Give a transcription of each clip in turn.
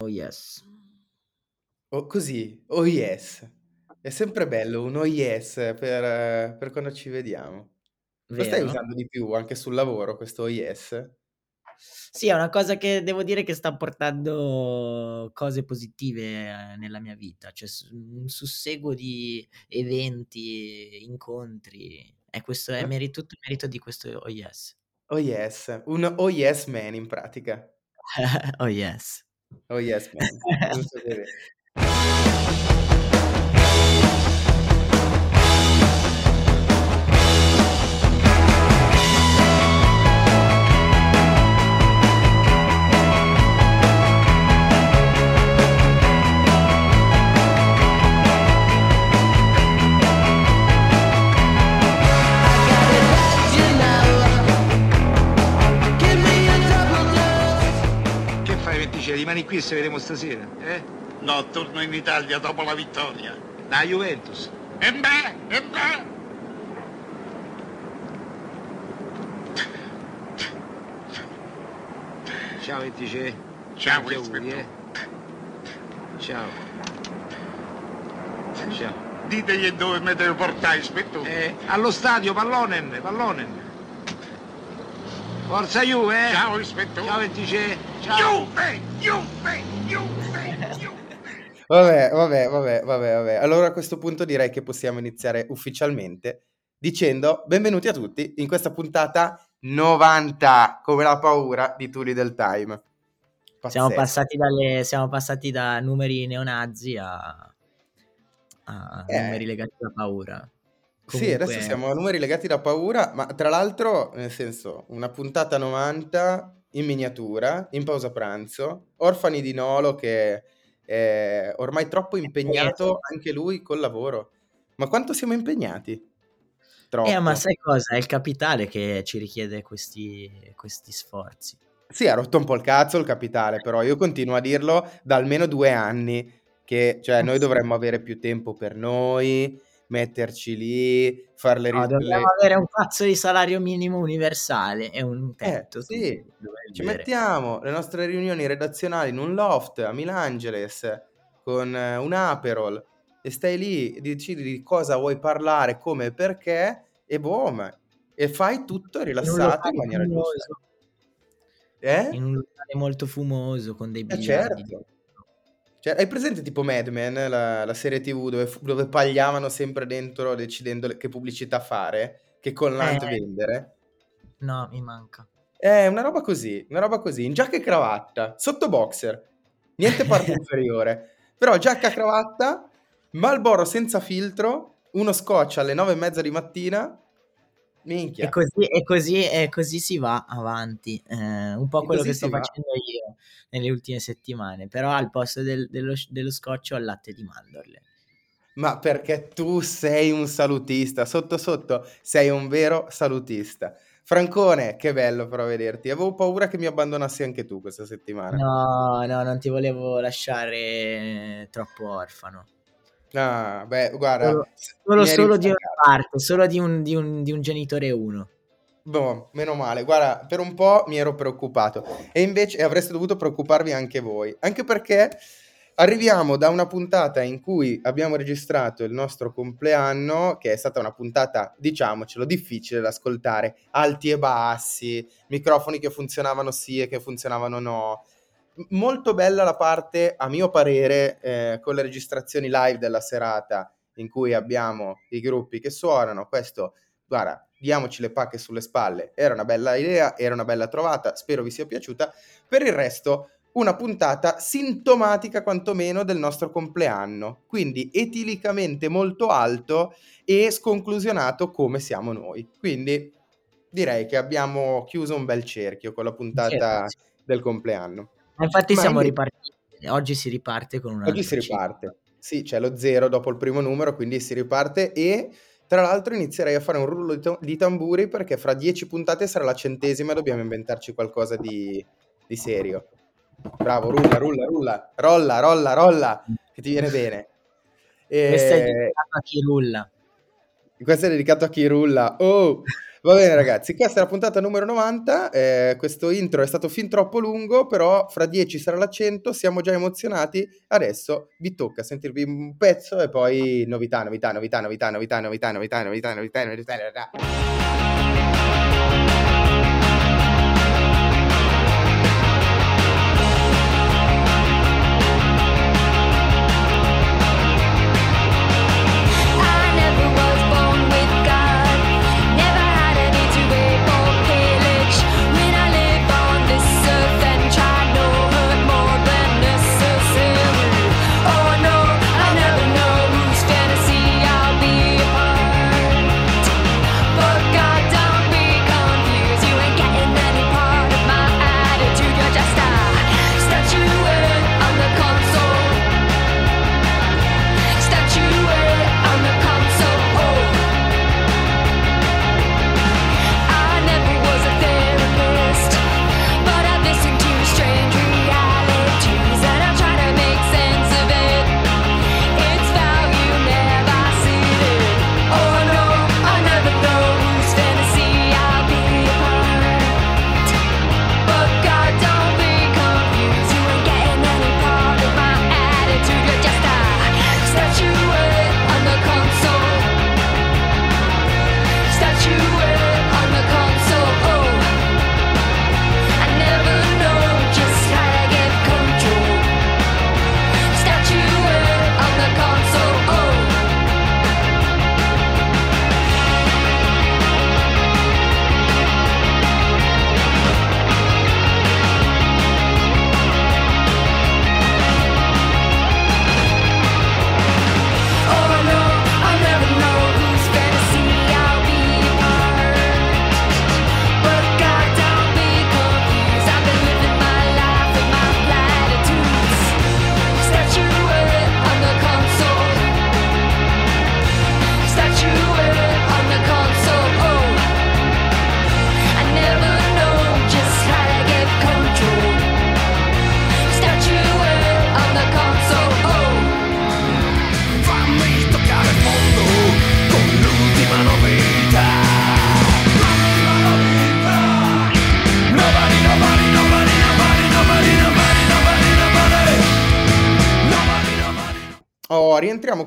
Oh yes. Oh, così, oh yes. È sempre bello un oh yes per, per quando ci vediamo. Lo stai Vero? usando di più anche sul lavoro questo oh yes? Sì, è una cosa che devo dire che sta portando cose positive eh, nella mia vita, cioè un susseguo di eventi, incontri. E questo è Eh? merito, tutto merito di questo oh yes. Oh yes, un oh yes man in pratica. oh yes. Oh yes man, Rimani qui e se vedremo stasera, eh? No, torno in Italia dopo la vittoria. Da Juventus. E beh, e beh. Ciao 26. Ciao, auguri, rispetto. eh. Ciao. Ciao. Ditegli dove mi devo portare, ispettore. Eh, allo stadio, pallonen, pallonen. Forza Juve? Ciao, ispettore. Ciao 26. Ciao. Juve, Juve, Juve, Juve. Vabbè, vabbè, vabbè, vabbè, vabbè. Allora a questo punto direi che possiamo iniziare ufficialmente dicendo benvenuti a tutti in questa puntata 90, come la paura di Tuli del Time. Siamo passati, dalle, siamo passati da numeri neonazi a, a Eh. numeri legati alla paura. Sì, Comunque- adesso siamo a numeri legati da paura, ma tra l'altro, nel senso, una puntata 90 in miniatura, in pausa pranzo, orfani di Nolo che è ormai troppo impegnato anche lui col lavoro. Ma quanto siamo impegnati? Troppo. Eh, ma sai cosa? È il capitale che ci richiede questi, questi sforzi. Sì, ha rotto un po' il cazzo il capitale, però io continuo a dirlo da almeno due anni, che cioè, noi dovremmo avere più tempo per noi, metterci lì, fare le... No, ri- dobbiamo avere un cazzo di salario minimo universale e un tetto. Eh, sì, ci mettiamo le nostre riunioni redazionali in un loft a Milangeles con eh, un Aperol e stai lì, decidi di cosa vuoi parlare, come e perché e boom, e fai tutto rilassato in maniera fumoso, giusta. Eh? in un locale molto fumoso con dei Eh, biliardi. certo. Cioè, hai presente tipo Mad Men, la, la serie TV dove, dove pagliavano sempre dentro decidendo che pubblicità fare, che collant Eh. vendere? No, mi manca. È una roba così, una roba così, in giacca e cravatta, sotto boxer, niente parte inferiore, però giacca e cravatta, Marlboro senza filtro, uno scotch alle nove e mezza di mattina, minchia. E così, e, così, e così si va avanti. Eh, un po' quello che sto va. facendo io nelle ultime settimane. Però al posto del- dello, dello scotch ho il latte di mandorle. Ma perché tu sei un salutista, sotto sotto sei un vero salutista. Francone, che bello però vederti. Avevo paura che mi abbandonassi anche tu questa settimana. No, no, non ti volevo lasciare troppo orfano. Ah, beh, guarda, Solo, solo, di una parte, solo di un, di un- di un genitore uno. Boh, meno male. Guarda, per un po' mi ero preoccupato. E invece avreste dovuto preoccuparvi anche voi. Anche perché arriviamo da una puntata in cui abbiamo registrato il nostro compleanno, che è stata una puntata, diciamocelo, difficile da ascoltare. Alti e bassi, microfoni che funzionavano sì e che funzionavano no. Molto bella la parte, a mio parere, eh, con le registrazioni live della serata in cui abbiamo i gruppi che suonano. Questo guarda, diamoci le pacche sulle spalle. Era una bella idea, era una bella trovata, spero vi sia piaciuta. Per il resto, una puntata sintomatica quantomeno del nostro compleanno, quindi etilicamente molto alto e sconclusionato come siamo noi. Quindi direi che abbiamo chiuso un bel cerchio con la puntata sì. del compleanno. Ma infatti Ma siamo io- ripartiti. Oggi si riparte con una. Oggi si riparte. Sì, c'è lo zero dopo il primo numero, quindi si riparte e tra l'altro inizierei a fare un rullo di, to- di tamburi perché fra dieci puntate sarà la centesima e dobbiamo inventarci qualcosa di, di serio. Bravo, rulla, rulla, rulla, rolla, rolla, rolla, che ti viene bene. E- Questo è dedicato a chi rulla. questo è dedicato a chi rulla. Oh, Va bene ragazzi, questa è la puntata numero 90, eh, questo intro è stato fin troppo lungo, però fra 10 sarà la 100, siamo già emozionati, adesso vi tocca sentirvi un pezzo e poi novità, novità, novità, novità, novità, novità, novità, novità, novità, novità, novità.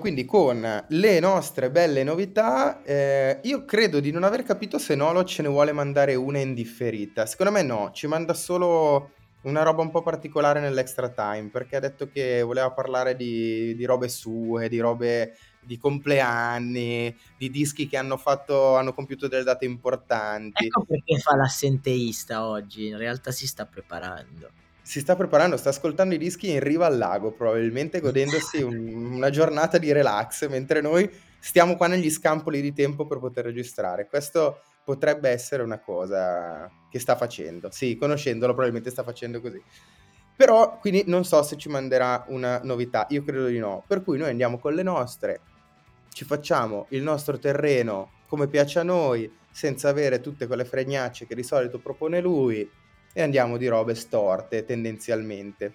Quindi con le nostre belle novità. Eh, io credo di non aver capito se Nolo ce ne vuole mandare una indifferita. Secondo me no, ci manda solo una roba un po' particolare nell'extra time, perché ha detto che voleva parlare di, di robe sue, di robe di compleanni, di dischi che hanno fatto, hanno compiuto delle date importanti. Ecco perché fa l'assenteista oggi, in realtà si sta preparando. Si sta preparando, sta ascoltando i dischi in riva al lago, probabilmente godendosi un- una giornata di relax, mentre noi stiamo qua negli scampoli di tempo per poter registrare. Questo potrebbe essere una cosa che sta facendo. Sì, conoscendolo probabilmente sta facendo così. Però, quindi non so se ci manderà una novità, io credo di no. Per cui noi andiamo con le nostre, ci facciamo il nostro terreno come piace a noi, senza avere tutte quelle fregnacce che di solito propone lui, e andiamo di robe storte tendenzialmente.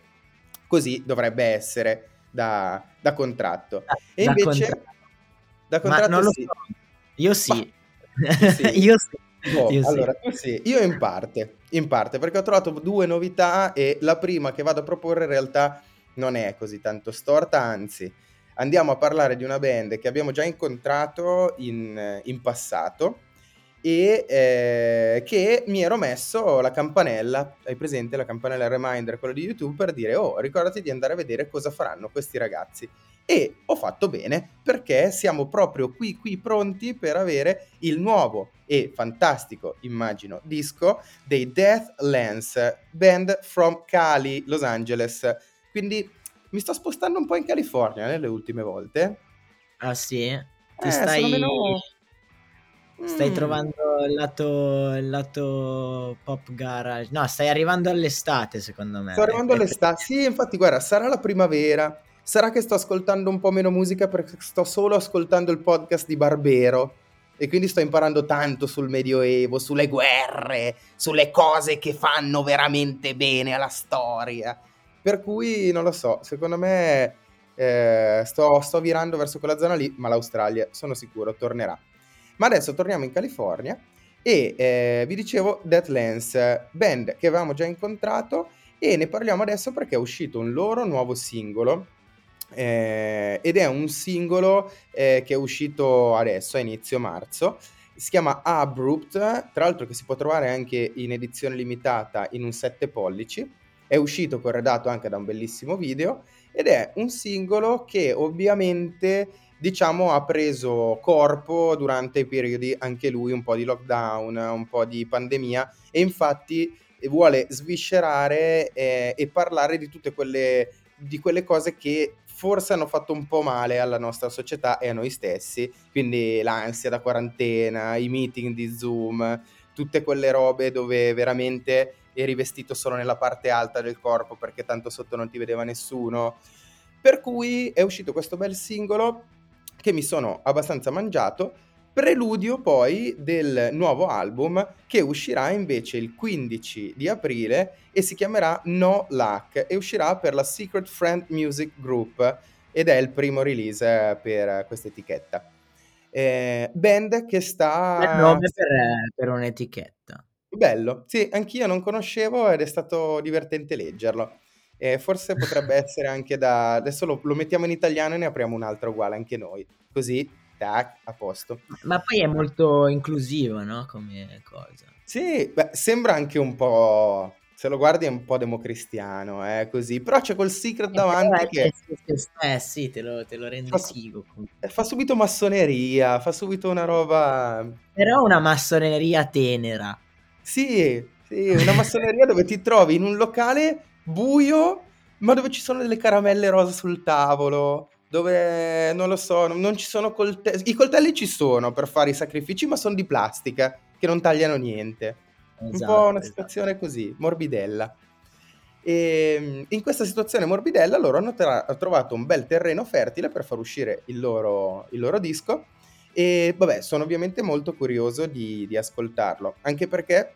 Così dovrebbe essere da, da contratto. E Da invece, contratto. da Ma contratto sì. so. Io sì. sì? Io sì. Boh, Io sì. allora, tu sì, io in parte, in parte, perché ho trovato due novità e la prima che vado a proporre in realtà non è così tanto storta, anzi, andiamo a parlare di una band che abbiamo già incontrato in, in passato e eh, che mi ero messo la campanella, hai presente la campanella reminder, quella di YouTube, per dire, oh, ricordati di andare a vedere cosa faranno questi ragazzi. E ho fatto bene perché siamo proprio qui, qui pronti per avere il nuovo e fantastico, immagino, disco dei Deathlands, band from Cali, Los Angeles. Quindi mi sto spostando un po' in California nelle ultime volte. Ah sì? Ti Eh, stai, meno- stai Mm. trovando il lato, il lato pop garage. No, stai arrivando all'estate secondo me. Sto arrivando Eh, all'estate. Sì, infatti, guarda, sarà la primavera. Sarà che sto ascoltando un po' meno musica perché sto solo ascoltando il podcast di Barbero. E quindi sto imparando tanto sul Medioevo, sulle guerre, sulle cose che fanno veramente bene alla storia. Per cui non lo so, secondo me eh, sto, sto virando verso quella zona lì, ma l'Australia sono sicuro tornerà. Ma adesso torniamo in California E eh, vi dicevo Deathlands, band che avevamo già incontrato e ne parliamo adesso perché è uscito un loro nuovo singolo eh, ed è un singolo eh, che è uscito adesso a inizio marzo. Si chiama Abrupt, tra l'altro che si può trovare anche in edizione limitata in un 7 pollici. È uscito corredato anche da un bellissimo video ed è un singolo che ovviamente diciamo ha preso corpo durante i periodi anche lui un po' di lockdown, un po' di pandemia e infatti vuole sviscerare eh, e parlare di tutte quelle, di quelle cose che forse hanno fatto un po' male alla nostra società e a noi stessi, quindi l'ansia da quarantena, i meeting di Zoom, tutte quelle robe dove veramente eri vestito solo nella parte alta del corpo perché tanto sotto non ti vedeva nessuno. Per cui è uscito questo bel singolo che mi sono abbastanza mangiato, preludio poi del nuovo album che uscirà invece il 15 di aprile e si chiamerà No Luck e uscirà per la Secret Friend Music Group ed è il primo release per questa etichetta. Eh, band che sta... Bel nome per, per un'etichetta. Bello, sì, anch'io non conoscevo ed è stato divertente leggerlo. Eh, forse potrebbe essere anche da... Adesso lo, lo mettiamo in italiano e ne apriamo un altro uguale anche noi. Così, tac, a posto. Ma poi è molto inclusivo, no? Come cosa. Sì, beh, sembra anche un po'... Se lo guardi è un po' democristiano, eh, così. Però c'è quel secret davanti Eh, che sì, sì, sì, eh, sì, te lo, te lo rende Fa- figo. eh, fa subito massoneria, fa subito una roba... Però una massoneria tenera. Sì, sì, una massoneria dove ti trovi in un locale buio, ma dove ci sono delle caramelle rosa sul tavolo, dove non lo so, non ci sono coltelli. I coltelli ci sono per fare i sacrifici, ma sono di plastica, che non tagliano niente. Un Esatto, po' una esatto. situazione così, morbidella. E in questa situazione morbidella loro hanno tra- trovato un bel terreno fertile per far uscire il loro, il loro disco e vabbè, sono ovviamente molto curioso di, di ascoltarlo, anche perché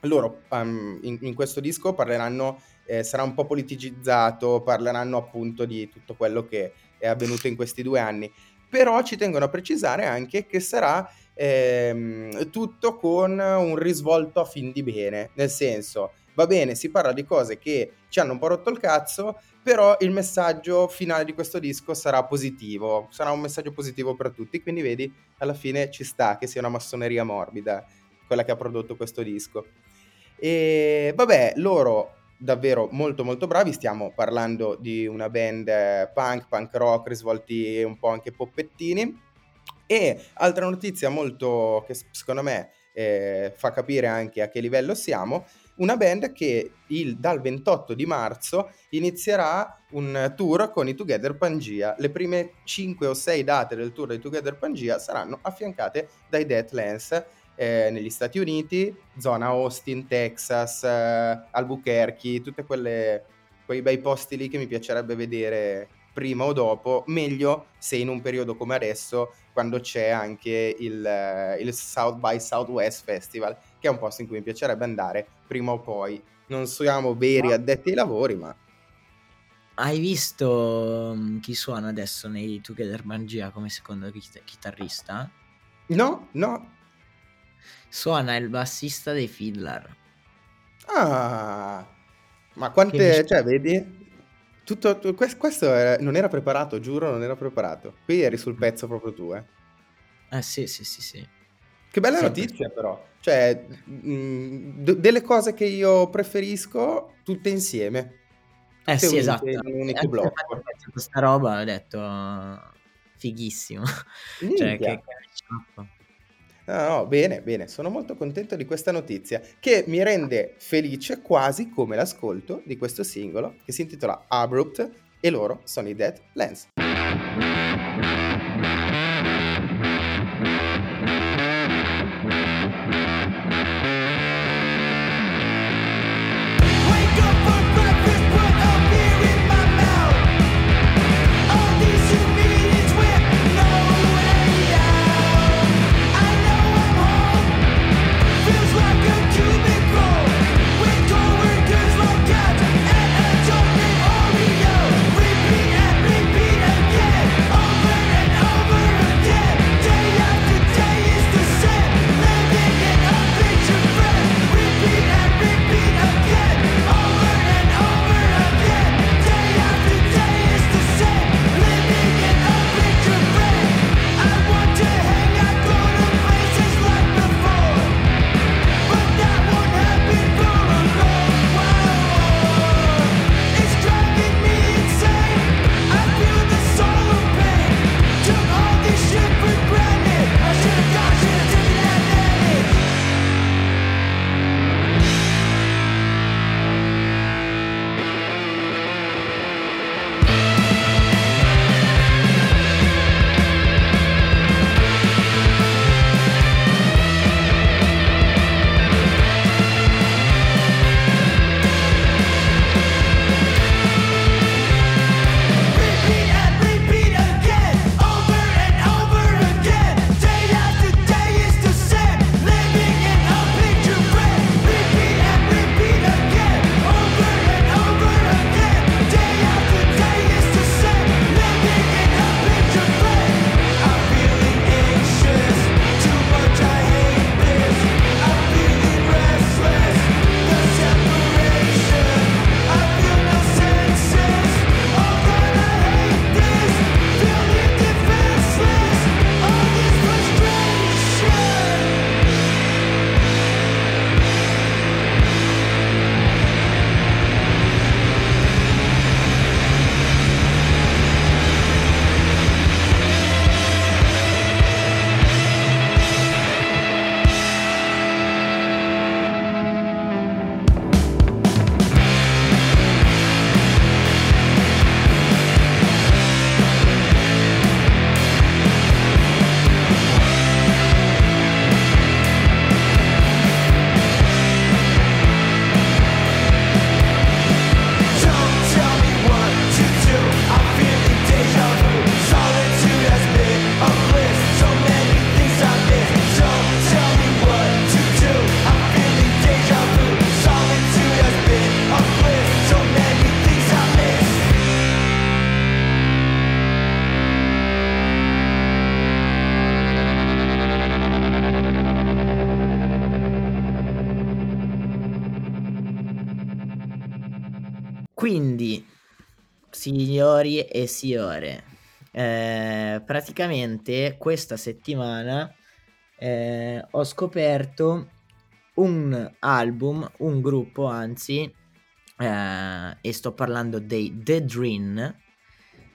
loro um, in, in questo disco parleranno, eh, sarà un po' politicizzato, parleranno appunto di tutto quello che è avvenuto in questi due anni, però ci tengono a precisare anche che sarà ehm, tutto con un risvolto a fin di bene, nel senso, va bene, si parla di cose che ci hanno un po' rotto il cazzo, però il messaggio finale di questo disco sarà positivo, sarà un messaggio positivo per tutti, quindi vedi, alla fine ci sta che sia una massoneria morbida quella che ha prodotto questo disco. E vabbè, loro davvero molto molto bravi, stiamo parlando di una band eh, punk, punk rock, risvolti un po' anche poppettini. E altra notizia molto che secondo me eh, fa capire anche a che livello siamo, una band che il- dal 28 di marzo inizierà un tour con i Together Pangea. Le prime 5 o 6 date del tour dei Together Pangea saranno affiancate dai Deathlands eh, negli Stati Uniti, zona Austin, Texas, eh, Albuquerque, quelle quei bei posti lì che mi piacerebbe vedere prima o dopo, meglio se in un periodo come adesso, quando c'è anche il, eh, il South by Southwest Festival, che è un posto in cui mi piacerebbe andare prima o poi. Non siamo veri addetti ai lavori, ma Hai visto mm, chi suona adesso nei Together Mangia come secondo chit- chitarrista? no, no. Suona il bassista dei Fiddler. Ah, ma quante, mis- cioè, vedi? Tutto, tu- quest- questo era- non era preparato, giuro, non era preparato. Qui eri sul pezzo proprio tu, eh. Eh sì, sì, sì, sì. Che bella Sempre notizia però, cioè mh, d- delle cose che io preferisco tutte insieme, Eh tutte sì, unite esatto. in un unico Anche blocco. quando ho pensato a sta roba ho detto "Ah, fighissimo. Cioè che, che. No, no, bene, bene, sono molto contento di questa notizia che mi rende felice quasi come l'ascolto di questo singolo che si intitola Abrupt e loro sono i Dead Lens. E signore, eh, praticamente questa settimana eh, ho scoperto un album, un gruppo anzi, eh, e sto parlando dei The Dream,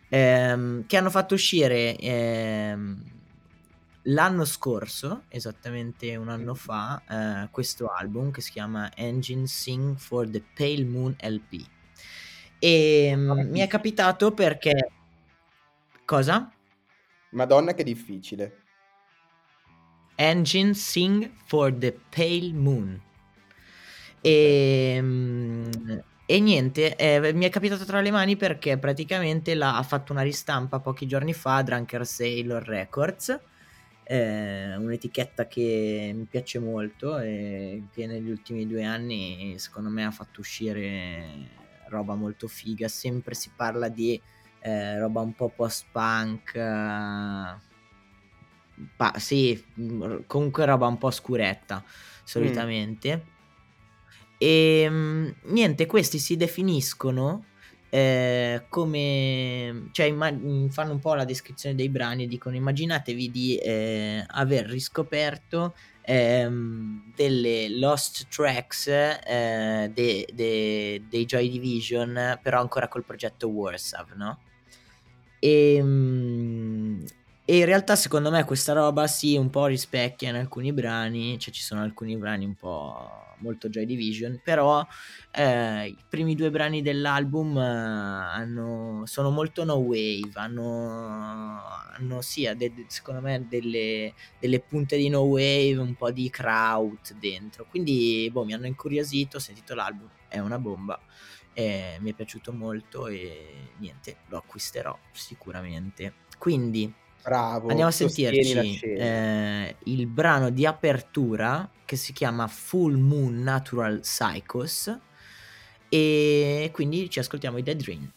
ehm, che hanno fatto uscire ehm, l'anno scorso, esattamente un anno fa, eh, questo album che si chiama Engine Sing for the Pale Moon LP. E mm, mi è capitato perché... Cosa? Madonna che difficile. Engine Sing for the Pale Moon. E, mm, e niente, eh, mi è capitato tra le mani perché praticamente l'ha, ha fatto una ristampa pochi giorni fa, Drunker Sailor Records, eh, un'etichetta che mi piace molto e che negli ultimi due anni secondo me ha fatto uscire roba molto figa. Sempre si parla di eh, roba un po' post-punk. eh, pa- sì, mh, comunque roba un po' scuretta solitamente. E mh, niente, questi si definiscono eh, come, cioè imma- mh, fanno un po' la descrizione dei brani e dicono immaginatevi di eh, aver riscoperto ehm, delle lost tracks eh, de- de- dei Joy Division però ancora col progetto Warsaw, no? E, mm, e in realtà secondo me questa roba sì un po' rispecchia in alcuni brani, cioè ci sono alcuni brani un po' molto Joy Division, però eh, i primi due brani dell'album eh, hanno, sono molto no wave, hanno, hanno sì, de- secondo me delle, delle punte di no wave, un po' di kraut dentro, quindi boh, mi hanno incuriosito, ho sentito l'album, è una bomba. eh, mi è piaciuto molto e niente, lo acquisterò sicuramente. Quindi Bravo. Andiamo a sentirci eh, il brano di apertura che si chiama Full Moon Natural Psychos e quindi ci ascoltiamo i Dead Dream.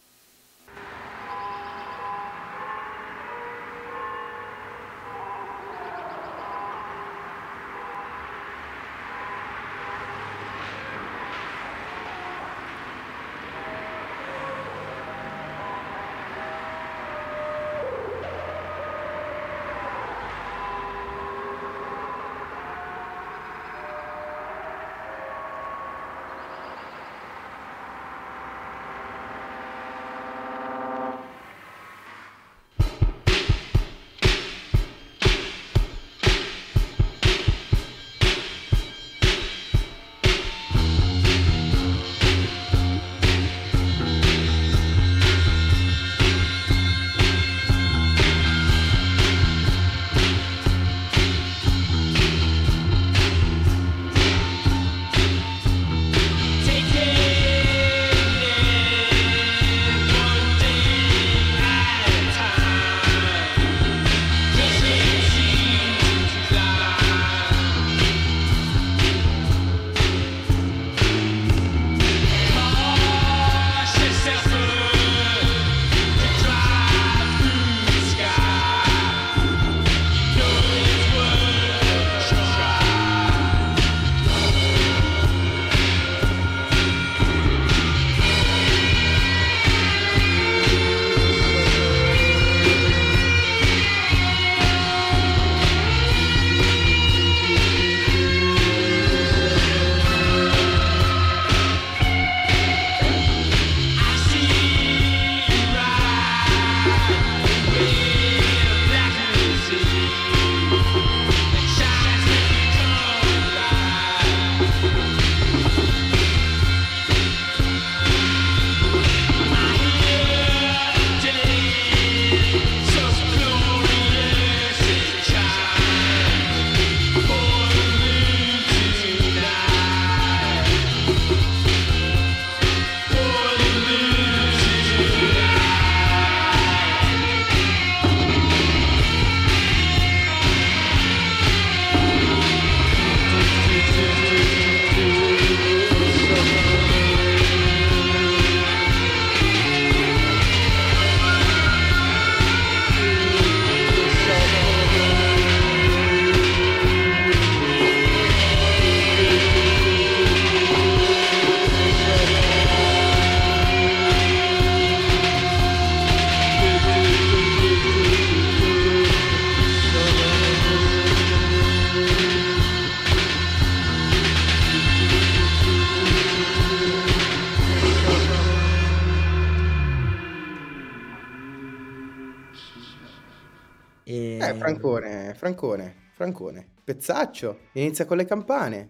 Francone, Francone. Pezzaccio, inizia con le campane. Eh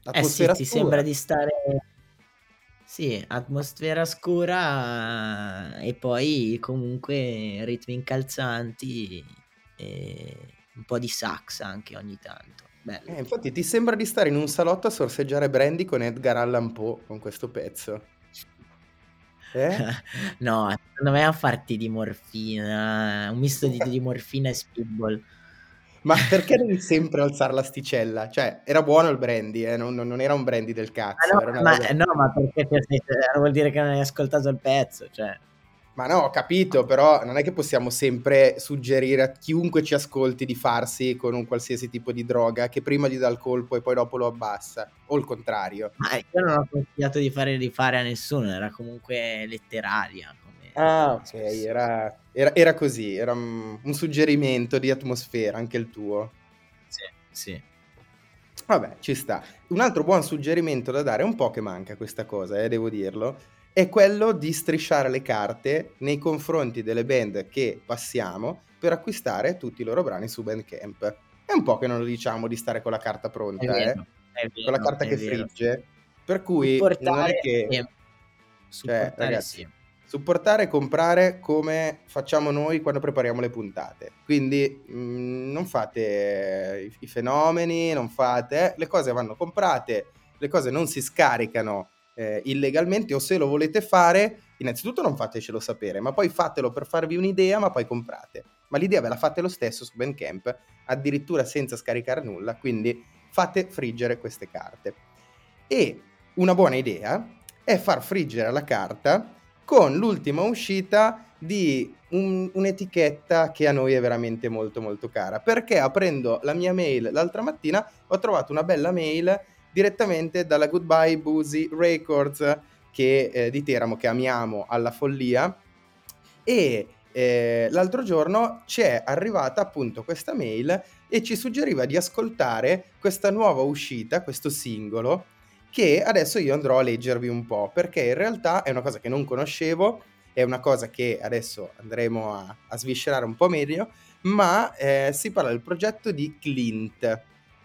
sì, Atmosfera ti sembra di stare... Sì, atmosfera scura e poi comunque ritmi incalzanti e un po' di sax anche ogni tanto. Bello. Eh, infatti ti sembra di stare in un salotto a sorseggiare brandy con Edgar Allan Poe con questo pezzo. Eh? No, secondo me a farti di morfina, un misto di, di morfina e speedball. Ma perché devi sempre alzare l'asticella? Cioè, era buono il brandy, eh? non, non- era un brandy del Ma cazzo. era no, una ma, roba- no, ma perché per- per- vuol dire che non hai ascoltato il pezzo, cioè... Ma no, ho capito, però non è che possiamo sempre suggerire a chiunque ci ascolti di farsi con un qualsiasi tipo di droga che prima gli dà il colpo e poi dopo lo abbassa, o il contrario. Ma io non ho consigliato di fare rifare a nessuno, era comunque letteraria. Come Ah, ok, era, era- era così, era un, suggerimento di atmosfera, anche il tuo. Sì, sì. Vabbè, ci sta. Un altro buon suggerimento da dare, un po' che manca questa cosa, eh, devo dirlo, è quello di strisciare le carte nei confronti delle band che passiamo per acquistare tutti i loro brani su Bandcamp. È un po' che non lo diciamo di stare con la carta pronta, vero, eh, è con la vero, carta che vero. frigge. Per cui non è Supportare, che... sì. Supportare, ragazzi, sì. supportare e comprare come facciamo noi quando prepariamo le puntate. Quindi mh, non fate i, i fenomeni, non fate... le cose vanno comprate, le cose non si scaricano eh, illegalmente o se lo volete fare, innanzitutto non fatecelo sapere, ma poi fatelo per farvi un'idea, ma poi comprate. Ma l'idea ve la fate lo stesso su Bandcamp, addirittura senza scaricare nulla, quindi fate friggere queste carte. E una buona idea è far friggere la carta con l'ultima uscita di un- un'etichetta che a noi è veramente molto molto cara. Perché aprendo la mia mail l'altra mattina ho trovato una bella mail direttamente dalla Goodbye Boozy Records che, eh, di Teramo che amiamo alla follia e eh, l'altro giorno ci è arrivata appunto questa mail e ci suggeriva di ascoltare questa nuova uscita, questo singolo che adesso io andrò a leggervi un po', perché in realtà è una cosa che non conoscevo, è una cosa che adesso andremo a, a sviscerare un po' meglio, ma eh, si parla del progetto di Clint.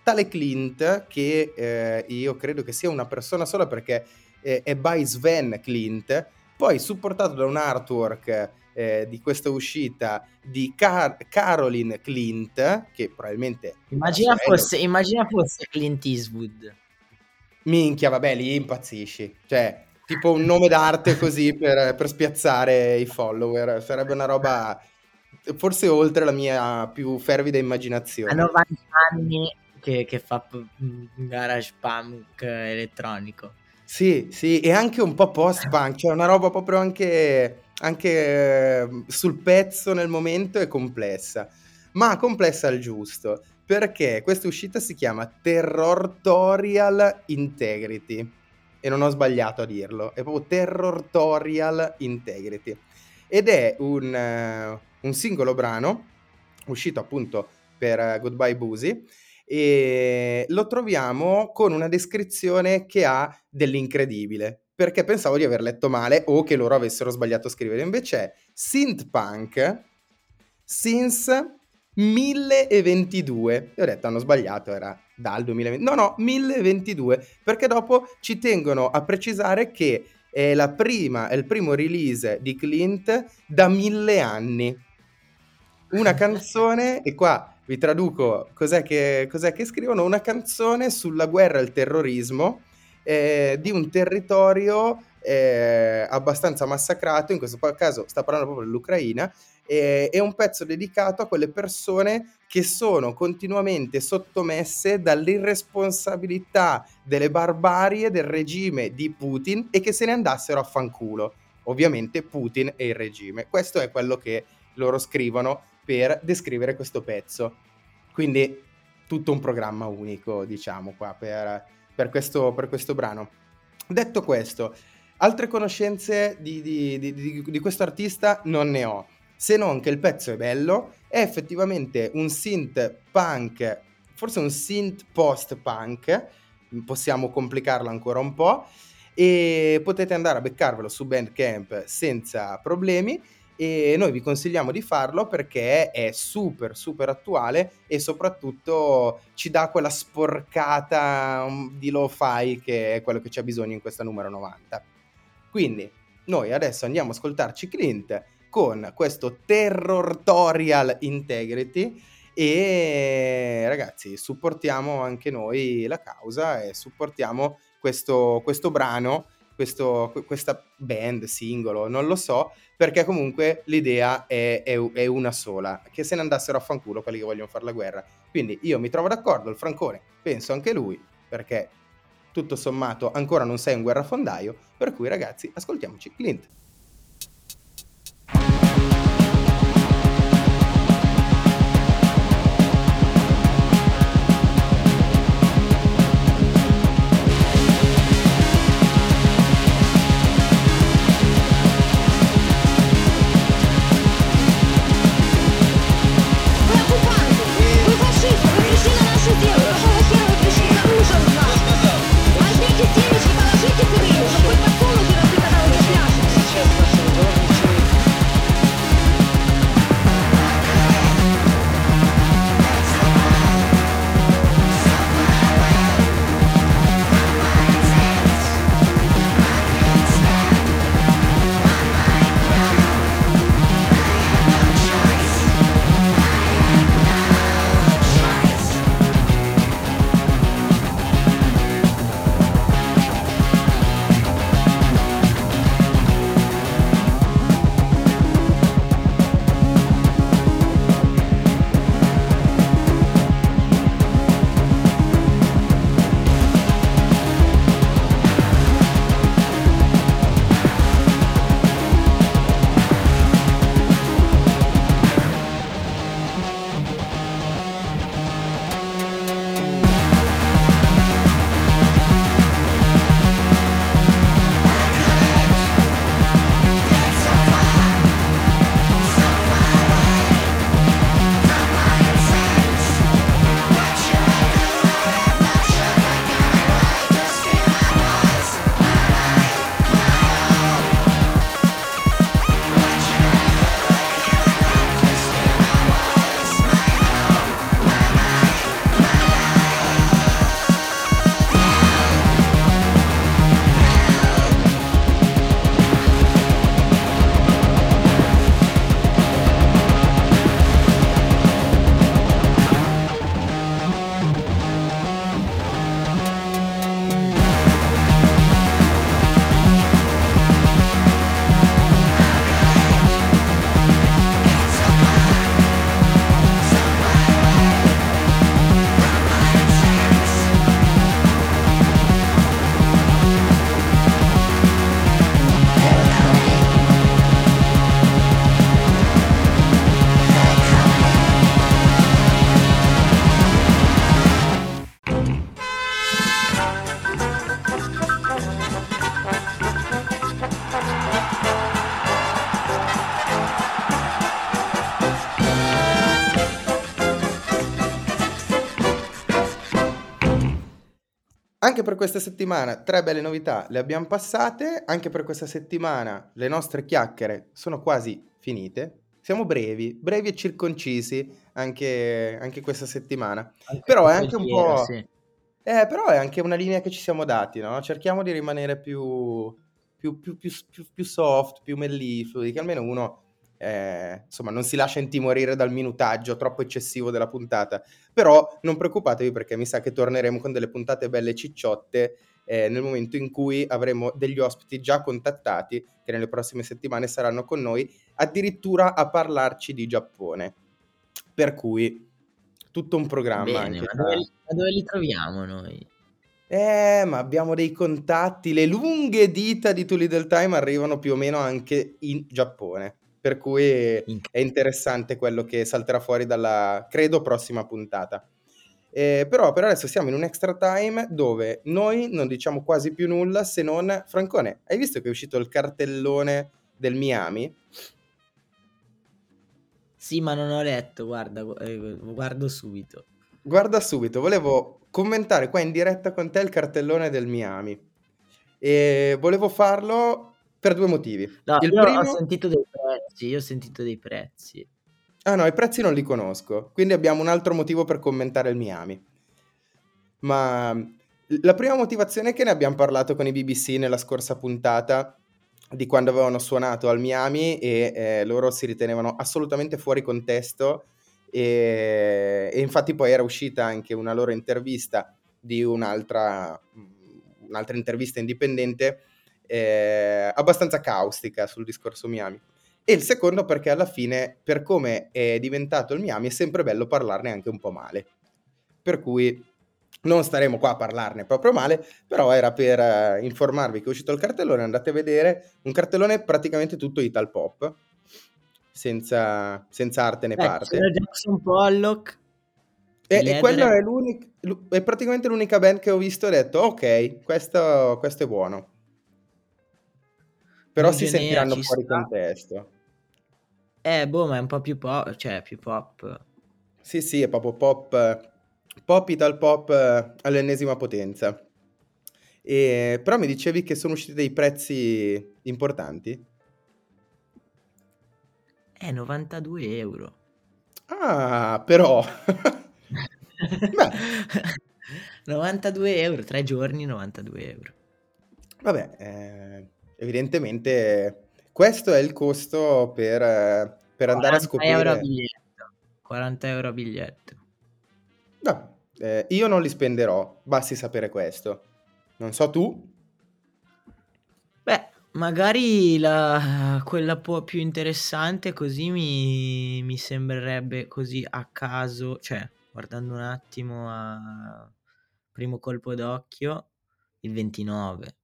Tale Clint, che eh, io credo che sia una persona sola perché eh, è by Sven Clint, poi supportato da un artwork eh, di questa uscita di Car- Caroline Clint, che probabilmente... Immagina fosse, immagina fosse Clint Eastwood. Minchia, vabbè, lì impazzisci. Cioè, tipo un nome d'arte così per, per spiazzare i follower. Sarebbe una roba forse oltre la mia più fervida A immaginazione. 90 anni che, che fa p- m- garage punk elettronico. Sì, sì, e anche un po' post-punk, cioè una roba proprio anche, anche eh, sul pezzo nel momento è complessa, ma complessa al giusto, perché questa uscita si chiama Terrortorial Integrity, e non ho sbagliato a dirlo, è proprio Terrortorial Integrity, ed è un, eh, un singolo brano uscito appunto per eh, Goodbye Boozy, e lo troviamo con una descrizione che ha dell'incredibile perché pensavo di aver letto male o che loro avessero sbagliato a scrivere. Invece è synth punk since 1022 e ho detto hanno sbagliato era dal 2020 no no 1022 perché dopo ci tengono a precisare che è la prima è il primo release di Clint da mille anni. Una canzone, e qua vi traduco cos'è che, cos'è che scrivono, una canzone sulla guerra e il terrorismo eh, di un territorio eh, abbastanza massacrato, in questo caso sta parlando proprio dell'Ucraina, e è un pezzo dedicato a quelle persone che sono continuamente sottomesse dall'irresponsabilità delle barbarie del regime di Putin e che se ne andassero a fanculo. Ovviamente Putin e il regime. Questo è quello che loro scrivono per descrivere questo pezzo. Quindi tutto un programma unico, diciamo, qua per, per questo, per questo brano. Detto questo, altre conoscenze di, di, di, di, questo artista non ne ho, se non che il pezzo è bello, è effettivamente un synth punk, forse un synth post-punk, possiamo complicarlo ancora un po', e potete andare a beccarvelo su Bandcamp senza problemi e noi vi consigliamo di farlo perché è super super attuale e soprattutto ci dà quella sporcata um, di lo-fi che è quello che c'è bisogno in questa numero 90. Quindi noi adesso andiamo a ascoltarci Clint con questo Terrortorial Integrity e ragazzi supportiamo anche noi la causa e supportiamo questo, questo brano, questo- questa band, singolo, non lo so, perché comunque l'idea è, è- è una sola, che se ne andassero a fanculo quelli che vogliono fare la guerra. Quindi io mi trovo d'accordo, il Francone penso anche lui, perché tutto sommato ancora non sei un guerrafondaio, per cui ragazzi ascoltiamoci Clint. Questa settimana tre belle novità le abbiamo passate, anche per questa settimana le nostre chiacchiere sono quasi finite. Siamo brevi, brevi e circoncisi anche, anche questa settimana. Anche Però è anche un po'... sì. Eh, però è anche una linea che ci siamo dati, no? Cerchiamo di rimanere più, più, più, più, più- più soft, più melliflui, che almeno uno, eh, insomma, non si lascia intimorire dal minutaggio troppo eccessivo della puntata. Però non preoccupatevi perché mi sa che torneremo con delle puntate belle cicciotte eh, nel momento in cui avremo degli ospiti già contattati, che nelle prossime settimane saranno con noi, addirittura a parlarci di Giappone. Per cui tutto un programma Bene, ma dove, li- ma dove li troviamo noi? Eh, ma abbiamo dei contatti. Le lunghe dita di Too Little Time arrivano più o meno anche in Giappone. Per cui è interessante quello che salterà fuori dalla, credo, prossima puntata. Eh, però per adesso siamo in un extra time dove noi non diciamo quasi più nulla se non... Francone, hai visto che è uscito il cartellone del Miami? Sì, ma non ho letto, guarda, gu- eh, guardo subito. Guarda subito, volevo commentare qua in diretta con te il cartellone del Miami. E volevo farlo per due motivi. No, il primo... ho sentito dei prezzi, io ho sentito dei prezzi. Ah no, i prezzi non li conosco, quindi abbiamo un altro motivo per commentare il Miami. Ma la prima motivazione è che ne abbiamo parlato con i BBC nella scorsa puntata di quando avevano suonato al Miami e eh, loro si ritenevano assolutamente fuori contesto e, e infatti poi era uscita anche una loro intervista di un'altra, un'altra intervista indipendente eh, abbastanza caustica sul discorso Miami. E il secondo perché alla fine, per come è diventato il Miami, è sempre bello parlarne anche un po' male. Per cui non staremo qua a parlarne proprio male, però era per eh, informarvi che è uscito il cartellone, andate a vedere, un cartellone praticamente tutto Ital Pop, senza, senza arte né Beh, parte. c'era Jackson Pollock. E, e quella è, è praticamente l'unica band che ho visto e ho detto, ok, questo, questo è buono. Però si sentiranno fuori sta. contesto. Eh, boh, ma è un po' più pop, cioè più pop. Sì, sì, è proprio pop, pop Ital Pop eh, all'ennesima potenza. E, però mi dicevi che sono usciti dei prezzi importanti? Eh, 92 euro. Ah, però... Beh, 92 euro, tre giorni, 92 euro. vabbè, eh, evidentemente questo è il costo per, eh, per andare a 40 euro scoprire... biglietto. 40 euro a biglietto. No, eh, io non li spenderò, basti sapere questo. Non so tu, Beh, magari la, quella po' più interessante così mi, mi sembrerebbe così a caso, cioè guardando un attimo a primo colpo d'occhio, il 29.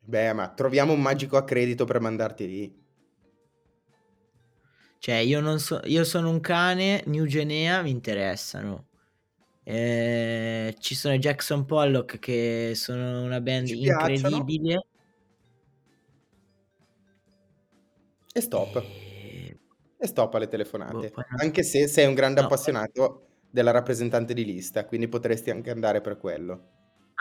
beh, ma troviamo un magico accredito per mandarti lì. Cioè, io non so, io sono un cane, New Genea mi interessano. Eh, ci sono i Jackson Pollock che sono una band Ci incredibile. E stop. E- E stop alle telefonate. boh, Anche se sei un grande No, appassionato della rappresentante di lista, quindi potresti anche andare per quello.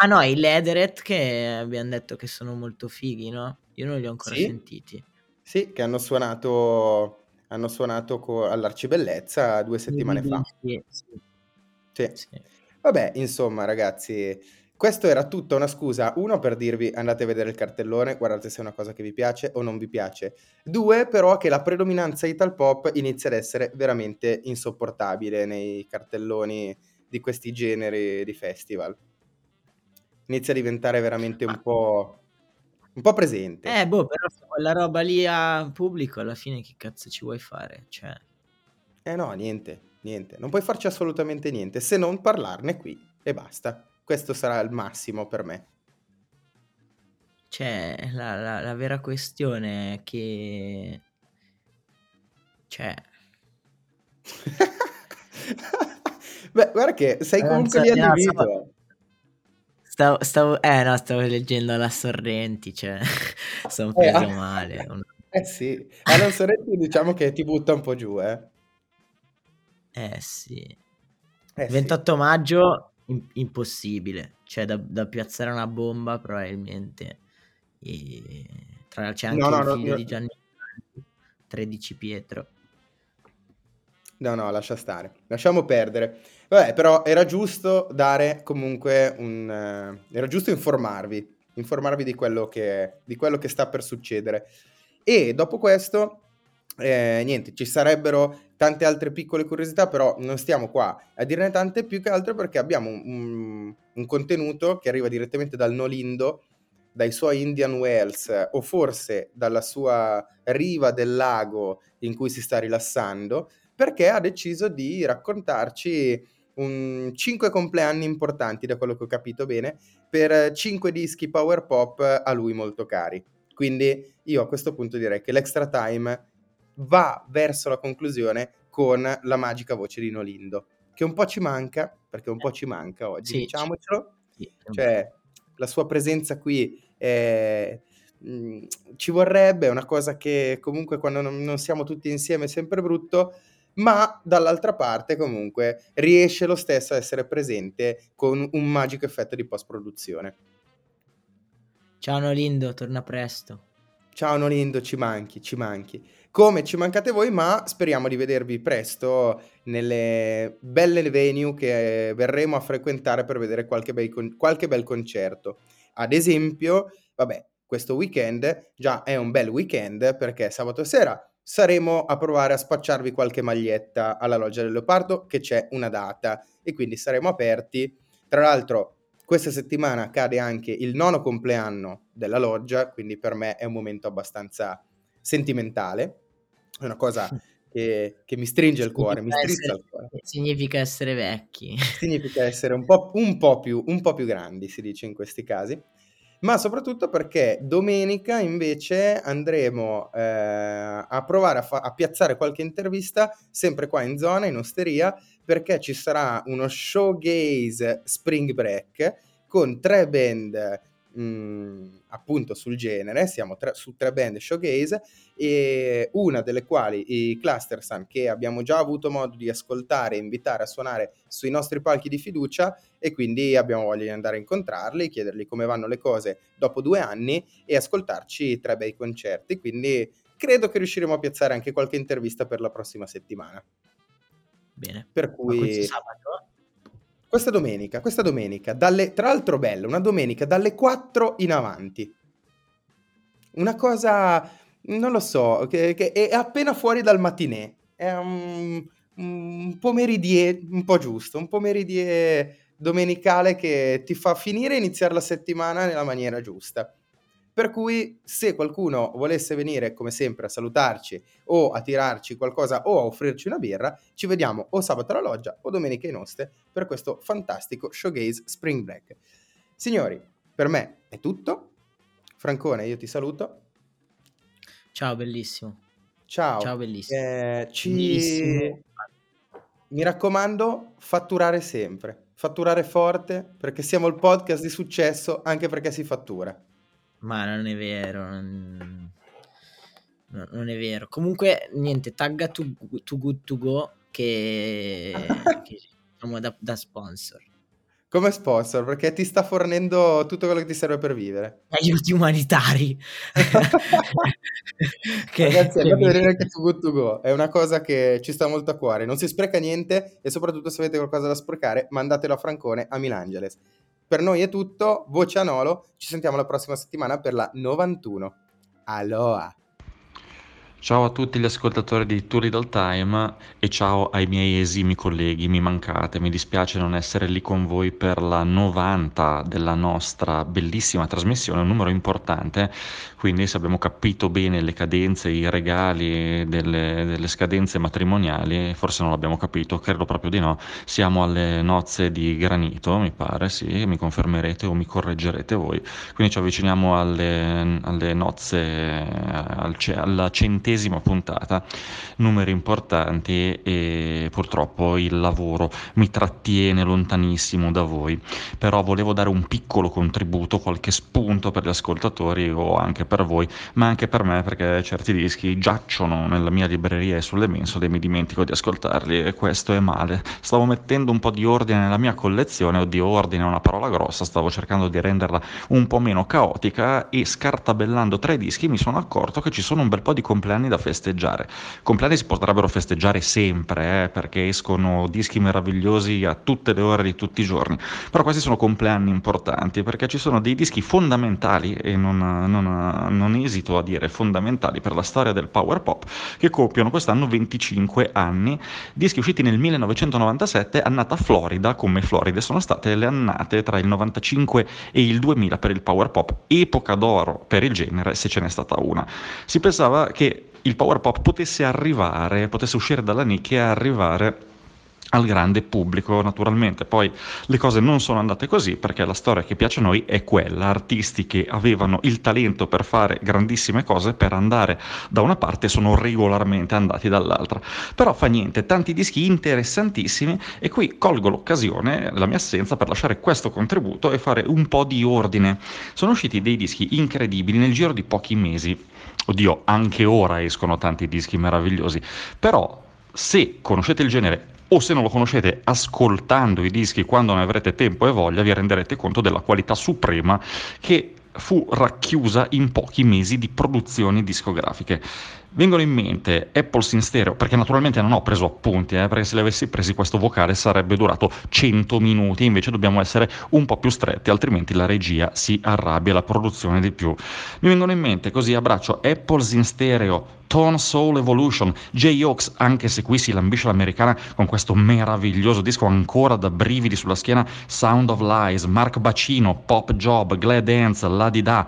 Ah no, i Lederet che abbiamo detto che sono molto fighi, no? Io non li ho ancora Sì? sentiti. Sì, che hanno suonato, hanno suonato co- all'Arcibellezza due settimane fa. Sì, sì, Sì. Vabbè, insomma, ragazzi, questo era tutta una scusa. Uno, per dirvi andate a vedere il cartellone, guardate se è una cosa che vi piace o non vi piace. Due, però, che la predominanza Ital Pop inizia ad essere veramente insopportabile nei cartelloni di questi generi di festival. Inizia a diventare veramente un po', un po' presente. Eh, boh, però se quella roba lì a pubblico, alla fine che cazzo ci vuoi fare? Cioè, Eh no, niente, niente. Non puoi farci assolutamente niente se non parlarne qui e basta. Questo sarà il massimo per me. cioè la, la- la vera questione è che... Cioè, Beh, guarda che sei comunque lì allibito. Stavo, stavo, eh no, stavo leggendo la Sorrenti, cioè, sono Eh, preso ah. male. Eh sì, Alan Sorrenti diciamo che ti butta un po' giù, eh. Eh sì. Eh sì. 28 maggio, im- impossibile. Cioè, da, da piazzare una bomba, probabilmente. E... Tra l'altro c'è anche No, no, il figlio no. di Gianni 13 Pietro. No, no, lascia stare. Lasciamo perdere. Vabbè, però era giusto dare comunque un... eh, era giusto informarvi, informarvi di quello che, di quello che sta per succedere. E dopo questo, eh, niente, ci sarebbero tante altre piccole curiosità, però non stiamo qua a dirne tante, più che altro perché abbiamo un, un- un contenuto che arriva direttamente dal Nolindo, dai suoi Indian Wells, o forse dalla sua riva del lago in cui si sta rilassando, perché ha deciso di raccontarci un 5 compleanni importanti, da quello che ho capito bene, per 5 dischi power pop a lui molto cari. Quindi io a questo punto direi che l'extra time va verso la conclusione con la magica voce di Nolindo, che un po' ci manca, perché un po' ci manca oggi, Sì, diciamocelo. Sì, Cioè, la sua presenza qui è- mh, ci vorrebbe, è una cosa che comunque quando non siamo tutti insieme è sempre brutto, ma dall'altra parte comunque riesce lo stesso a essere presente con un magico effetto di post-produzione. Ciao Nolindo, torna presto. Ciao Nolindo, ci manchi, ci manchi. come ci mancate voi, ma speriamo di vedervi presto nelle belle venue che verremo a frequentare per vedere qualche bel, con- qualche bel concerto. Ad esempio, vabbè, questo weekend già è un bel weekend perché sabato sera saremo a provare a spacciarvi qualche maglietta alla Loggia del Leopardo che c'è una data e quindi saremo aperti. Tra l'altro questa settimana cade anche il nono compleanno della loggia, quindi per me è un momento abbastanza sentimentale, è una cosa che, che mi stringe il cuore, mi Significa strizza essere- il cuore. Significa essere vecchi. Significa essere un po', un po' più, un po' più grandi, si dice in questi casi. Ma soprattutto perché domenica invece andremo eh, a provare a, fa- a piazzare qualche intervista sempre qua in zona, in osteria, perché ci sarà uno showgaze Spring Break con tre band mh, appunto sul genere, siamo tre- su tre band showgaze e una delle quali i Cluster Sun che abbiamo già avuto modo di ascoltare e invitare a suonare sui nostri palchi di fiducia e quindi abbiamo voglia di andare a incontrarli, chiedergli come vanno le cose dopo due anni e ascoltarci tre bei concerti, quindi credo che riusciremo a piazzare anche qualche intervista per la prossima settimana. Bene. Per cui sabato? Questa domenica, questa domenica, dalle, tra l'altro bella, una domenica dalle 4 in avanti. Una cosa, non lo so, che, che è appena fuori dal matinè. È un, un pomeridie un po' giusto, un pomeridie domenicale che ti fa finire e iniziare la settimana nella maniera giusta. Per cui se qualcuno volesse venire come sempre a salutarci o a tirarci qualcosa o a offrirci una birra, ci vediamo o sabato alla loggia o domenica in oste per questo fantastico showgaze Spring Break. Signori, per me è tutto. Francone, io ti saluto. Ciao, bellissimo. Ciao. Ciao, bellissimo. Eh, ci... Bellissimo. Mi raccomando, fatturare sempre, fatturare forte, perché siamo il podcast di successo anche perché si fattura. Ma non è vero. Non, no- non è vero. Comunque, niente, tagga to, to Good To Go che, che siamo da, da sponsor. Come sponsor, perché ti sta fornendo tutto quello che ti serve per vivere. Aiuti umanitari. Che- Ragazzi, andate a vi- vedere anche su Good To Go, è una cosa che ci sta molto a cuore. Non si spreca niente e soprattutto se avete qualcosa da sprecare, mandatelo a Francone a Milangeles. Per noi è tutto, voce a Nolo, ci sentiamo la prossima settimana per la 91. Aloha! Ciao a tutti gli ascoltatori di Too Little Time e ciao ai miei esimi colleghi, mi mancate, mi dispiace non essere lì con voi per la 90 della nostra bellissima trasmissione, un numero importante, quindi se abbiamo capito bene le cadenze, i regali delle, delle scadenze matrimoniali, forse non l'abbiamo capito, credo proprio di no, siamo alle nozze di granito, mi pare, sì, mi confermerete o mi correggerete voi, quindi ci avviciniamo alle, alle nozze, al alla centesima puntata, numeri importanti e purtroppo il lavoro mi trattiene lontanissimo da voi, però volevo dare un piccolo contributo, qualche spunto per gli ascoltatori o anche per voi, ma anche per me perché certi dischi giacciono nella mia libreria e sulle mensole e mi dimentico di ascoltarli e questo è male. Stavo mettendo un po' di ordine nella mia collezione, oddio ordine è una parola grossa, stavo cercando di renderla un po' meno caotica e scartabellando tre dischi mi sono accorto che ci sono un bel po' di compleanni da festeggiare. Compleanni si potrebbero festeggiare sempre, eh, perché escono dischi meravigliosi a tutte le ore di tutti i giorni, però questi sono compleanni importanti perché ci sono dei dischi fondamentali e non, non- non esito a dire fondamentali per la storia del power pop che compiono quest'anno 25 anni, dischi usciti nel 1997, annata Florida, come Floride sono state le annate tra il 95 e il 2000 per il power pop, epoca d'oro per il genere se ce n'è stata una. Si pensava che il power pop potesse arrivare, potesse uscire dalla nicchia e arrivare al grande pubblico naturalmente. Poi le cose non sono andate così perché la storia che piace a noi è quella, artisti che avevano il talento per fare grandissime cose, per andare da una parte sono regolarmente andati dall'altra. Però fa niente, tanti dischi interessantissimi e qui colgo l'occasione, la mia assenza per lasciare questo contributo e fare un po' di ordine. Sono usciti dei dischi incredibili nel giro di pochi mesi. Oddio, anche ora escono tanti dischi meravigliosi, però se conoscete il genere o se non lo conoscete ascoltando i dischi quando ne avrete tempo e voglia, vi renderete conto della qualità suprema che fu racchiusa in pochi mesi di produzioni discografiche. Vengono in mente Apples in stereo, perché naturalmente non ho preso appunti, eh, perché se li avessi presi questo vocale sarebbe durato 100 minuti, invece dobbiamo essere un po' più stretti, altrimenti la regia si arrabbia, la produzione di più. Mi vengono in mente così a braccio Apples in stereo, Tone Soul Evolution, J-Ox, anche se qui si lambisce l'americana con questo meraviglioso disco ancora da brividi sulla schiena, Sound of Lies, Mark Bacino, Pop Job, Glad Dance, La Di Da,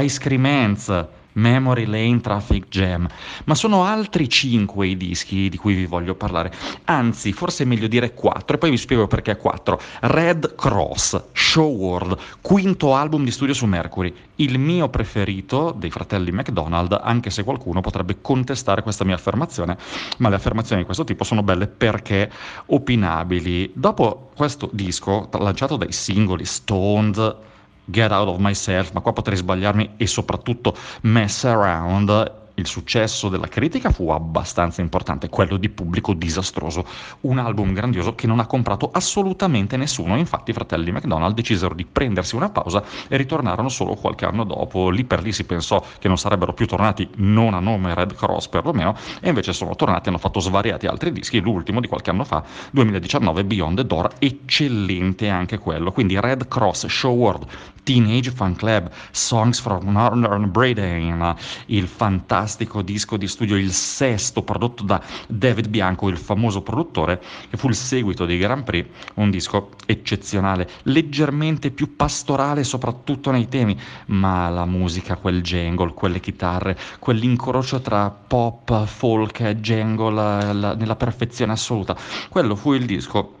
Ice Cream Ants, Memory Lane Traffic Jam, ma sono altri cinque i dischi di cui vi voglio parlare, anzi forse è meglio dire quattro e poi vi spiego perché quattro. Red Cross, Show World, quinto album di studio su Mercury, il mio preferito dei fratelli McDonald, anche se qualcuno potrebbe contestare questa mia affermazione, ma le affermazioni di questo tipo sono belle perché opinabili. Dopo questo disco, lanciato dai singoli Stoned, Get Out of Myself, ma qua potrei sbagliarmi e soprattutto Mess Around, il successo della critica fu abbastanza importante, quello di pubblico disastroso. Un album grandioso che non ha comprato assolutamente nessuno, infatti i fratelli McDonald decisero di prendersi una pausa e ritornarono solo qualche anno dopo. Lì per lì si pensò che non sarebbero più tornati, non a nome Red Cross perlomeno, e invece sono tornati, hanno fatto svariati altri dischi, l'ultimo di qualche anno fa, 2019, Beyond the Door, eccellente anche quello. Quindi Red Cross, Show World, Teenage Fan Club, Songs from Northern Britain, il fantastico disco di studio, il sesto prodotto da David Bianco, il famoso produttore, che fu il seguito dei Grand Prix, un disco eccezionale, leggermente più pastorale soprattutto nei temi, ma la musica, quel jangle, quelle chitarre, quell'incrocio tra pop, folk e jangle la- nella perfezione assoluta, quello fu il disco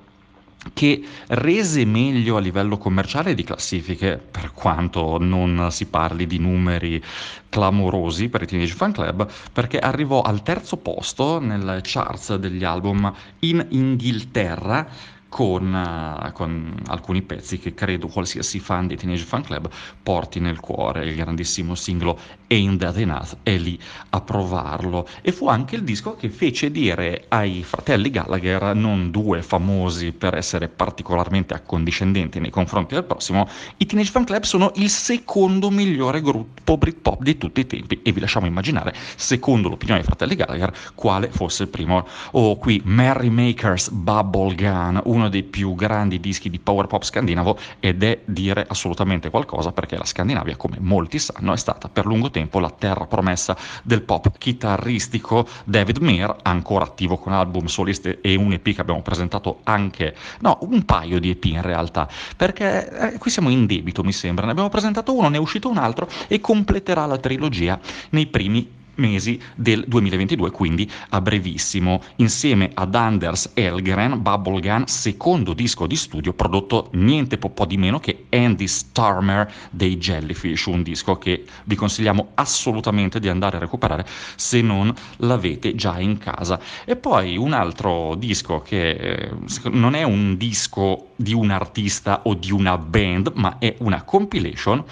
che rese meglio a livello commerciale di classifiche, per quanto non si parli di numeri clamorosi per i Teenage Fan Club, perché arrivò al terzo posto nelle charts degli album in Inghilterra con, eh, con alcuni pezzi che credo qualsiasi fan di Teenage Fan Club porti nel cuore, il grandissimo singolo Ain't That Enough è lì a provarlo e fu anche il disco che fece dire ai fratelli Gallagher, non due famosi per essere particolarmente accondiscendenti nei confronti del prossimo, i Teenage Fan Club sono il secondo migliore gruppo Britpop di tutti i tempi e vi lasciamo immaginare, secondo l'opinione dei fratelli Gallagher, quale fosse il primo. Oh, qui Merry Makers Bubble Gun, uno dei più grandi dischi di power pop scandinavo ed è dire assolutamente qualcosa perché la Scandinavia, come molti sanno, è stata per lungo tempo la terra promessa del pop chitarristico. David Meir, ancora attivo con album soliste e un EP che abbiamo presentato anche, no, un paio di EP in realtà, perché eh, qui siamo in debito mi sembra, ne abbiamo presentato uno, ne è uscito un altro e completerà la trilogia nei primi mesi del 2022, quindi a brevissimo, insieme ad Anders Elgren, Bubblegum, secondo disco di studio prodotto niente po', po' di meno che Andy Starmer dei Jellyfish, un disco che vi consigliamo assolutamente di andare a recuperare se non l'avete già in casa. E poi un altro disco che eh, non è un disco di un artista o di una band, ma è una compilation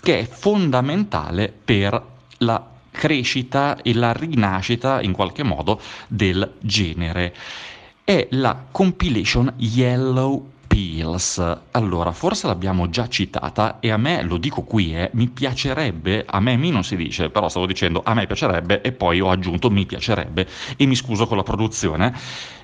che è fondamentale per la crescita e la rinascita in qualche modo del genere. È la compilation Yellow Pills. Allora, forse l'abbiamo già citata e a me, lo dico qui, eh, mi piacerebbe, a me mi non si dice, però stavo dicendo a me piacerebbe e poi ho aggiunto mi piacerebbe e mi scuso con la produzione,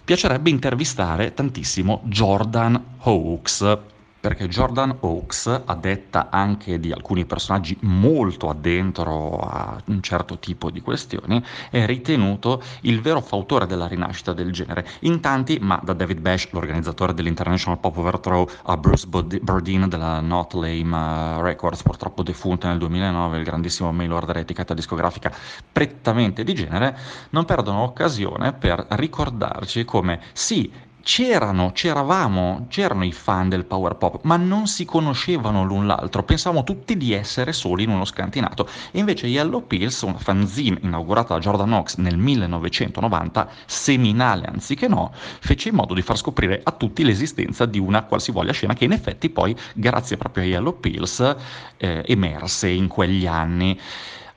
piacerebbe intervistare tantissimo Jordan Hawkes perché Jordan Hawkes, a detta anche di alcuni personaggi molto addentro a un certo tipo di questioni, è ritenuto il vero fautore della rinascita del genere. In tanti, ma da David Bash, l'organizzatore dell'International Pop Overthrow, a Bruce Burdine della Not Lame uh, Records, purtroppo defunta nel 2009, il grandissimo mail-order etichetta discografica prettamente di genere, non perdono occasione per ricordarci come sì, c'erano, c'eravamo, c'erano i fan del power pop, ma non si conoscevano l'un l'altro, pensavamo tutti di essere soli in uno scantinato. E invece Yellow Pills, una fanzine inaugurata da Jordan Knox nel 1990, seminale anziché no, fece in modo di far scoprire a tutti l'esistenza di una qualsivoglia scena che in effetti poi, grazie proprio a Yellow Pills, eh, emerse in quegli anni.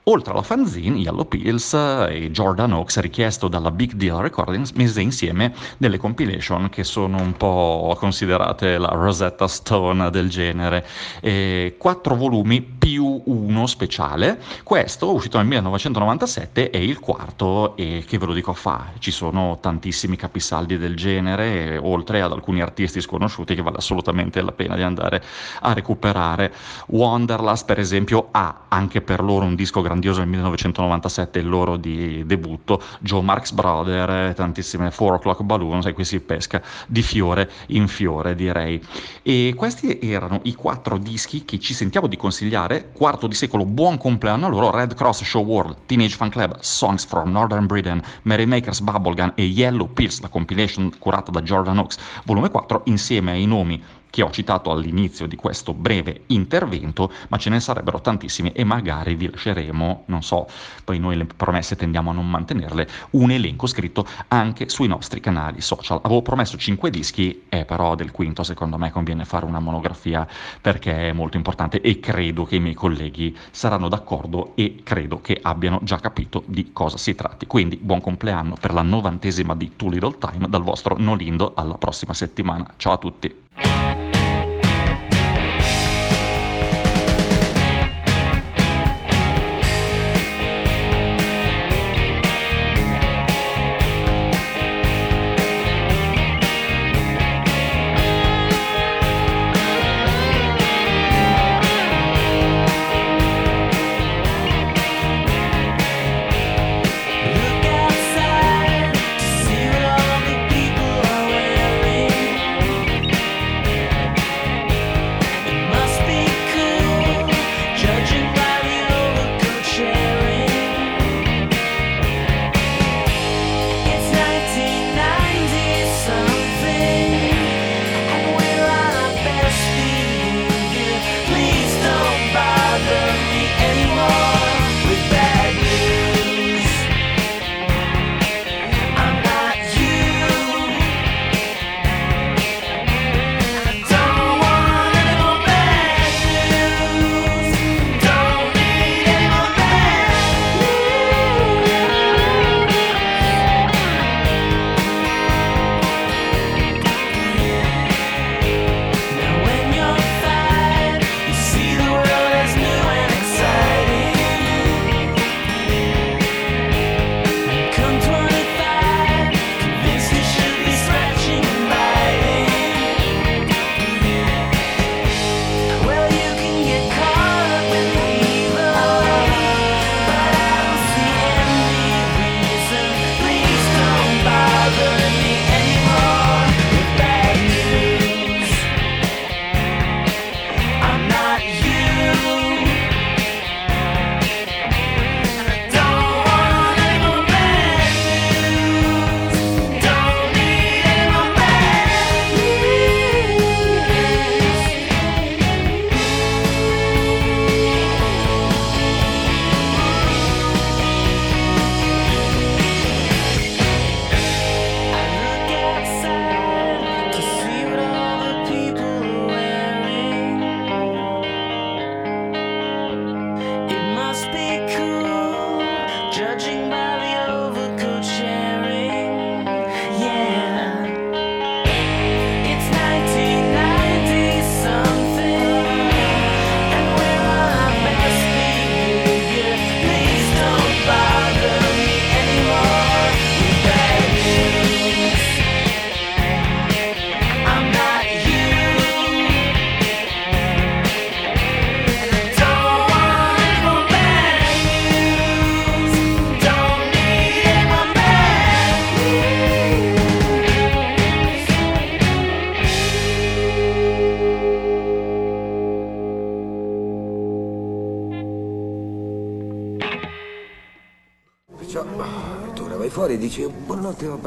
Oltre alla fanzine, Yellow Pills e Jordan Oaks, richiesto dalla Big Deal Recordings, mise insieme delle compilation che sono un po' considerate la Rosetta Stone del genere. E quattro volumi più uno speciale. Questo, uscito nel 1997, è il quarto e che ve lo dico fa. Ci sono tantissimi capisaldi del genere, oltre ad alcuni artisti sconosciuti che vale assolutamente la pena di andare a recuperare. Wanderlust, per esempio, ha anche per loro un disco grandioso nel 1997, il loro di debutto, Joe Marx Brother, tantissime 4 O'Clock Balloons, e qui si pesca di fiore in fiore, direi. E questi erano i quattro dischi che ci sentiamo di consigliare. Quarto di secolo, buon compleanno a loro, Red Cross Show World, Teenage Fan Club, Songs from Northern Britain, Merrymakers Bubblegum e Yellow Pills, la compilation curata da Jordan Oaks, volume 4, insieme ai nomi che ho citato all'inizio di questo breve intervento, ma ce ne sarebbero tantissimi e magari vi lasceremo, non so, poi noi le promesse tendiamo a non mantenerle, un elenco scritto anche sui nostri canali social. Avevo promesso 5 dischi, e però del quinto secondo me conviene fare una monografia perché è molto importante e credo che i miei colleghi saranno d'accordo e credo che abbiano già capito di cosa si tratti. Quindi buon compleanno per la novantesima di Too Little Time dal vostro Nolindo alla prossima settimana. Ciao a tutti. Bye.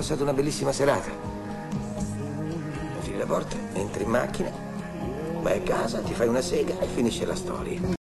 Passato una bellissima serata. Chiudi la porta, entri in macchina, vai a casa, ti fai una sega e finisce la storia.